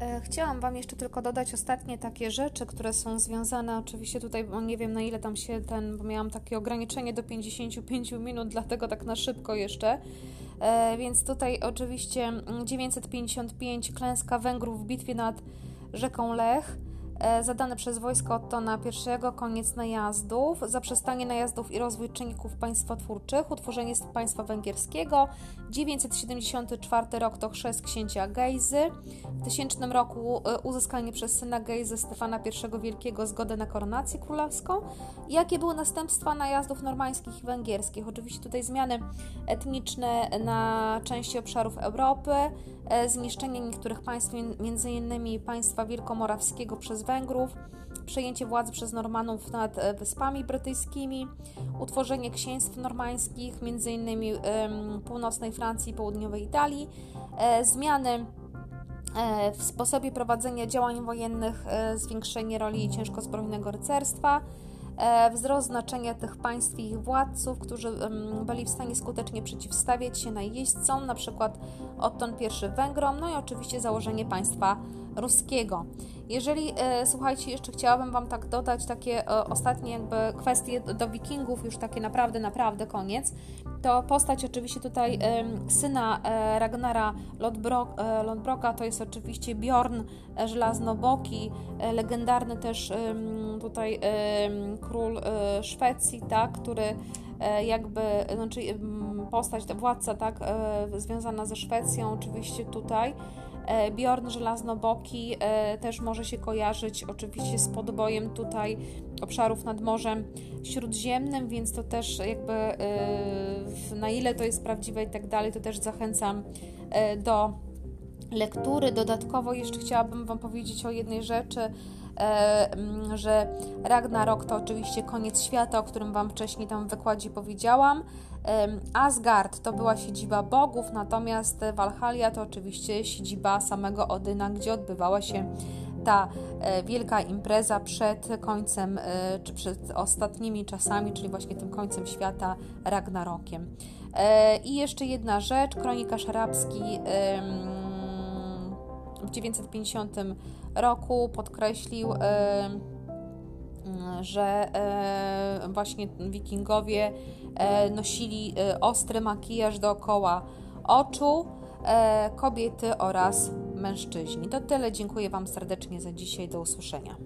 E, chciałam Wam jeszcze tylko dodać ostatnie takie rzeczy, które są związane, oczywiście tutaj, nie wiem na ile tam się ten, bo miałam takie ograniczenie do 55 minut, dlatego tak na szybko jeszcze. E, więc tutaj oczywiście 955 mm, klęska Węgrów w bitwie nad rzeką Lech. E, zadane przez wojsko Ottona I koniec najazdów, zaprzestanie najazdów i rozwój czynników państwotwórczych, utworzenie państwa węgierskiego, 974 rok to chrzest księcia Gejzy, w 1000 roku e, uzyskanie przez syna Gejzy Stefana I Wielkiego zgody na koronację królewską. Jakie były następstwa najazdów normańskich i węgierskich? Oczywiście tutaj zmiany etniczne na części obszarów Europy, e, zniszczenie niektórych państw, m.in. państwa wielkomorawskiego przez Węgrów, przejęcie władzy przez Normanów nad e, Wyspami Brytyjskimi, utworzenie księstw normańskich, m.in. północnej Francji i południowej Italii, e, zmiany e, w sposobie prowadzenia działań wojennych, zwiększenie roli ciężkozbrojnego rycerstwa, wzrost znaczenia tych państw i ich władców, którzy byli w stanie skutecznie przeciwstawiać się najeźdźcom, na przykład Otton I Węgrom, no i oczywiście założenie państwa ruskiego. Jeżeli, e, słuchajcie, jeszcze chciałabym Wam tak dodać takie e, ostatnie jakby kwestie do wikingów, już takie naprawdę, naprawdę koniec, to postać oczywiście tutaj e, syna Ragnara Lodbrok, e, Lodbroka to jest oczywiście Bjorn e, Żelaznoboki, e, legendarny też tutaj król Szwecji, tak, który jakby, znaczy postać, władca, tak, e, związana ze Szwecją, oczywiście tutaj. E, Bjorn Żelaznoboki e, też może się kojarzyć oczywiście z podbojem tutaj obszarów nad Morzem Śródziemnym, więc to też jakby e, na ile to jest prawdziwe i tak dalej, to też zachęcam do lektury. Dodatkowo jeszcze chciałabym Wam powiedzieć o jednej rzeczy, że Ragnarok to oczywiście koniec świata, o którym Wam wcześniej tam w wykładzie powiedziałam. Asgard to była siedziba bogów, natomiast Walhalia to oczywiście siedziba samego Odyna, gdzie odbywała się ta e, wielka impreza przed końcem, e, czy przed ostatnimi czasami, czyli właśnie tym końcem świata, Ragnarokiem. E, I jeszcze jedna rzecz, kronikarz arabski w 950 roku podkreślił że właśnie wikingowie E, nosili e, ostry makijaż dookoła oczu, e, kobiety oraz mężczyźni. To tyle. Dziękuję Wam serdecznie za dzisiaj. Do usłyszenia.